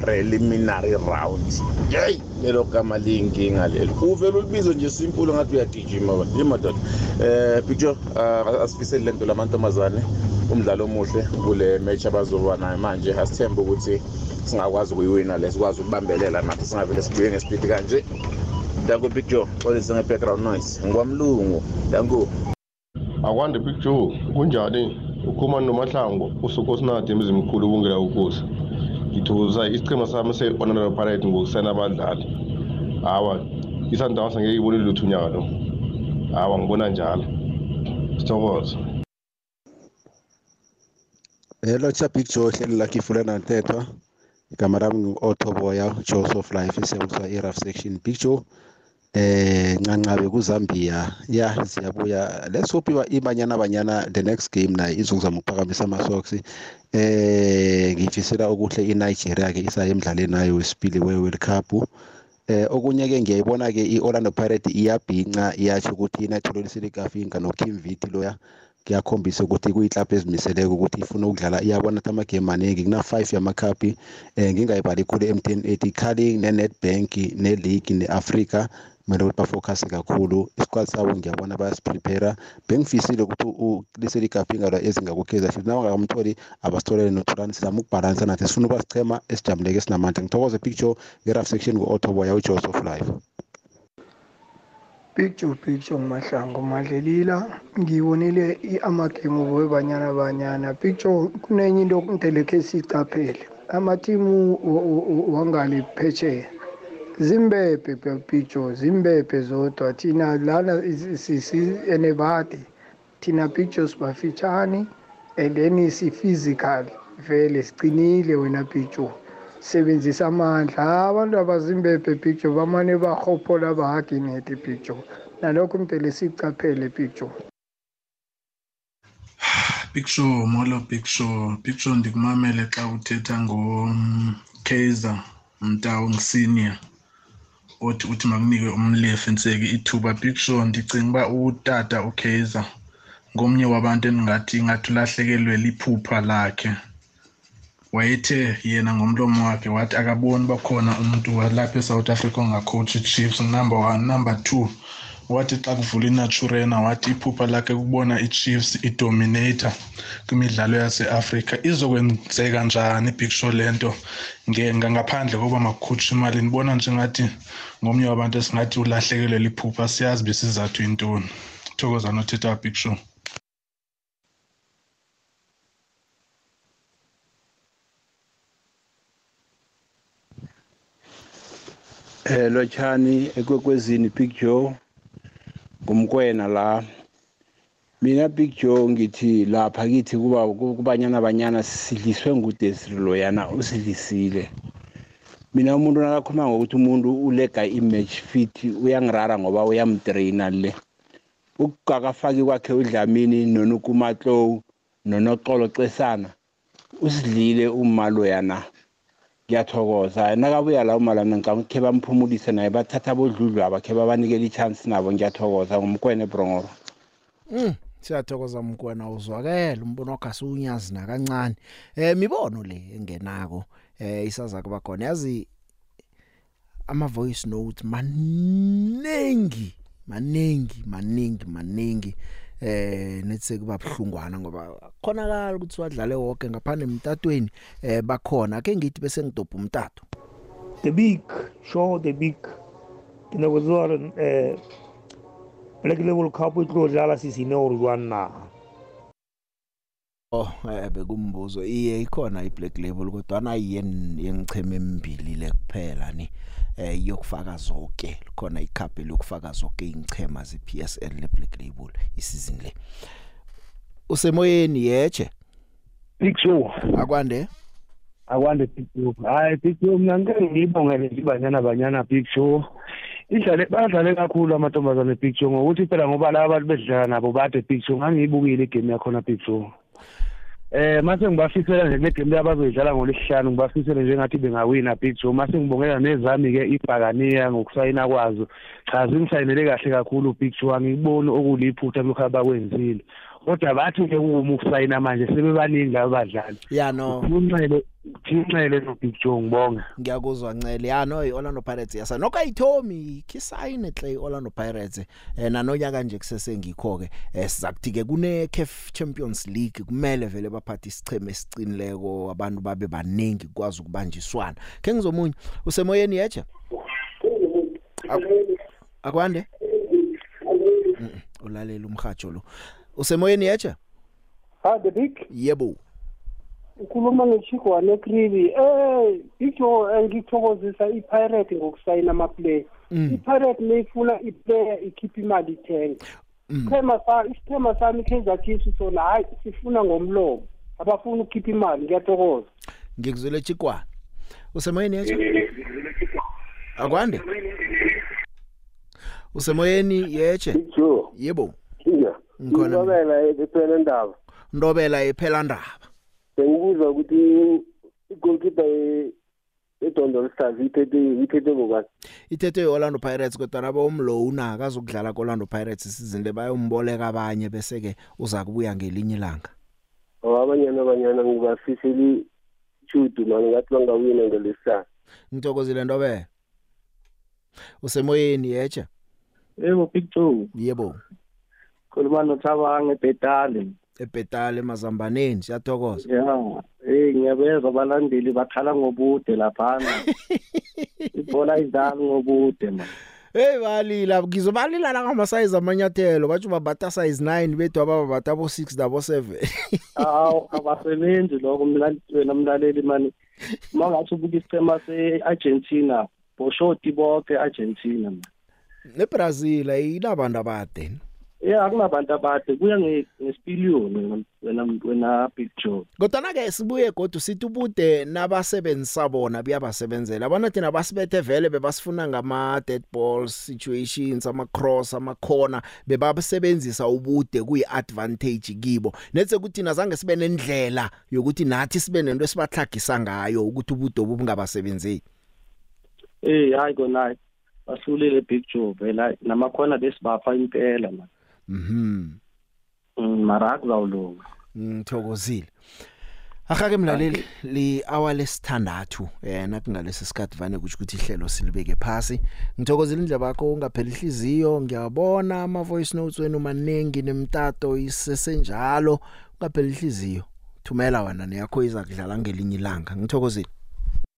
preliminary round yeyi lelo gama liyinkinga lelo uvele ulibizo nje simple ngathi uyagijima ye madoda. Um picture asifiseli lento lamantombazane umdlalo omuhle kule match abazoba nayo manje. Asithembe ukuthi singakwazi ukuyiwina le sikwazi ukubambelela nathi singavele sibuye ngesipidi kanje. Danku big joe olise nge-background noise. Ngikwamlungu danku akwande big joe kunjani? Ukhuluma nomahlango usuku osinade emzimkhulu ubungela ukusa ngithuza isichema sami se-orlando pirate ngokusena abadlali hawa isundowns angeke ibone lutho unyaka lo. Hawa ngibona njalo. Sithokoza hello cha big joe hleli lakhe ifulena ntetwa igama lami ngu-othoboya joseph life esebenzisa i-raf section. Big joe eh ncancabe kuzambia ya siyabuya. Let's hope ibanyana banyana the next game nayo izokuzama ukuphakamisa ama-socks. Eh ngifisela okuhle iNigeria ke isaye emdlalweni nayo wesibili we-World Cup. Eh okunye ke ngiyayibona ke iOrlando Pirates iyabhinca iyasho ukuthi inatholwe silikafinga noKim Viti loya kuyakhombisa ukuthi kuyiclub ezimiseleko ukuthi ifuna ukudlala. Iyabona ukuthi amagame maningi kuna 5 yamakhaphi eh ngingayibali khulu M10 ethi Carling neNetbank neLeague neAfrica. Kumele ukuthi bafocus kakhulu isquad sabo ngiyabona bayasiprepare bengifisile ukuthi liseligafinga la ezingakukheza futhi nabangakamtholi abasitholele nothulani sizama ukubhalansa nathi sifuna ukuba sichema esijabuleke esinamandla ngithokoze picture nge-raf section ku-autoboya ujoseph live picture picture ngumahlango madlelila ngiyibonile amagemu webanyana banyana picture kunenye into ntelekhe siyicaphele amatimu wangale phetsheya zimbebe picture zimbebe zodwa thina lana enebade thina pictures bafitshane and then si-physical vele sicinile wena picture sebenzisa amandla abantu abazimbebe picture bamane bahophola bahaginete picture nalokho mdele sicaphele picture picture molo picture picture ndikumamele xa uthetha ngokaizer mntawo ngisenior othi uthi makunikwe umlefu nseki ithuba picture ndicinga uba utata ukaizer ngomnye wabantu endingathi ingathi ulahlekelwe liphupha lakhe. Wayethe yena ngomlomo wakhe wathi akaboni bakhona umntu walapha esouth africa ongacoach ichiefs number one number two. wathi xa kuvula inaturena wathi iphupha lakhe kubona ichiefs idominator kwimidlalo yaseafrika. Izokwenzeka njani? Ibhiksho le nto. Ngangaphandle kokuba makukhutshwa imali ndibona njengathi ngomnye wabantu esingathi ulahlekelwe liphupha. Siyazi besizathu intoni thokoza nothetha bhikshow eh lotshani ekwekwezini big joe. Ngumkwena la. Mina Big Joe ngithi lapha kithi kuba kubanyana banyana sidliswe ngudesiri loyana usidlisile. Mina umuntu nakakhuluma ngokuthi umuntu ulega image fit uyangirara ngoba uyamtraina le. Ukugakafaki kwakhe udlamini nonukumatlow nonoxolo cesana usidlile uma loyana. Ngiyathokoza. Nakabuya la uma lana ngicabanga bamphumulise naye bathatha bodludlu aba khe babanikele i-chance nabo. Ngiyathokoza ngumkwene brongoro Mm siyathokoza mkwena uzwakela umbono wakhe asuunyazi nakancane. Eh mibono le engenako eh isaza kuba khona yazi ama voice note manengi manengi manengi manengi. Eh netse kuba buhlungwana ngoba khonakala ukuthi wadlale wonke ngaphane emtatweni eh bakhona. Ake ngithi bese ngidobha umtato. The big show the big dinako eh Black Label Cup e tlo dlala sisine gore jwang na? Oh eh bekumbuzo. Iye ikhona iBlack Label kodwa na yengicheme emibili le kuphela ni? Eh yokufaka zonke khona icup lokufaka zonke ingchema zePSL leBlack Label isizini le. Usemoyeni yeche Big Show akwande? Akwande Big Show hayi Big Show mina ngeke ngibongele nje banyana banyana Big Show idlale badlale kakhulu amantombazane Big Show ngokuthi phela ngoba laba abantu bedlala nabo bade Big Show ngangiyibukile igame yakhona Big Show Eh mase ngibafisela nje negame abazoyidlala ngolesihlanu ngibafisele njengathi bengawina Big Joe mase ngibongela nezami ke ibhakaniya ngokusayina kwazo. Cha zingisayinele kahle kakhulu Big Joe angiboni okuliphutha lokho abakwenzile. Kodwa bathi ke uma ukusayina manje sebebaningi laba badlali. Ya no. Unxele thinxele no Big Joe ngibonga ngiyakuzwa ncele ya no iOrlando Pirates yasa. Nokayithomi kisayine Clay Orlando Pirates. Eh nanonyaka nje kusesengikho ke eh sizakuthi ke kune CAF Champions League. Kumele vele baphathe isicheme esiqinileko abantu babe baningi kwazi ukubanjiswana. Ke ngizomunye usemoyeni yeje akwande? Ulalela umhajo lo. Usemoyeni yeje ha the big? Yebo. Ukhuluma ngechiko nekribi eh isho engithokozisa iPirate ngokusayina ama player iPirate leyifuna iplayer ikhipha imali ithenga Ichema sa isithema sami Kaizer Chiefs sona hayi sifuna ngomlomo. Abafuna ukukhipha imali ngiyathokoza. Ngikuzwele chikwana usemoyeni yeje akwande? Usemoyeni yeje yebo. Iya. Ngikhona. Ngibabela ephela indaba. ndobela ephela ndaba Bengibuza ukuthi igoalkeeper edondo lisazi ithethe ithethe ngokwazi. ithethe iOrlando Pirates kodwa nabo umlo unaka azokudlala koOrlando Pirates isizini le bayomboleka abanye bese ke uza kubuya ngelinye ilanga Abanyana abanyana ngibafiseli chudu manje ngathi bangawina ngelesasa. ngithokozile ndobe usemoyeni yeje yebo Joe yebo khuluma nothabanga ebhetale ebhetale emazambaneni siyathokoza. Ya eh ngiyabezwa abalandeli bakhala ngobude laphana. Ibhola idlala ngobude man Hey balila ngizobalila la ngama size amanyathelo bathi babata size 9 bethu ababata bo 6 nabo 7 awu abasebenzi lokho mlaleli wena mlaleli mani. Mangathi ubuka isicema seArgentina boshoti bonke Argentina man neBrazil ayinabantu abade. Yeah akunabantu abade kuya ngesipiliyoni wena wena Big Joe. Kodwa ke sibuye kodwa sithi ubude nabasebenzisa bona buyabasebenzela. Abana thina basibethe vele bebasifuna ngama dead balls situations ama cross ama corner bebasebenzisa ubude kuyi advantage kibo. Nethe ukuthi nazange sibe nendlela yokuthi nathi sibe nento esibahlagisa ngayo ukuthi ubude obungabasebenzeli eh hayi kona bahlulile Big Joe vela namakhona besibapha impela man. Mhm. Mm, mara akuzawulunga ngithokozile Akake mlaleli li hour lesithandathu eh nathi ngalesi sikhathi vane kuthi ukuthi ihlelo silibeke phasi. Ngithokozela indlela yakho ungaphela ihliziyo ngiyabona ama voice notes wenu maningi nemtato isesenjalo. Ungaphela ihliziyo thumela wena neyakho iza kudlala ngelinye ilanga. Ngithokozile.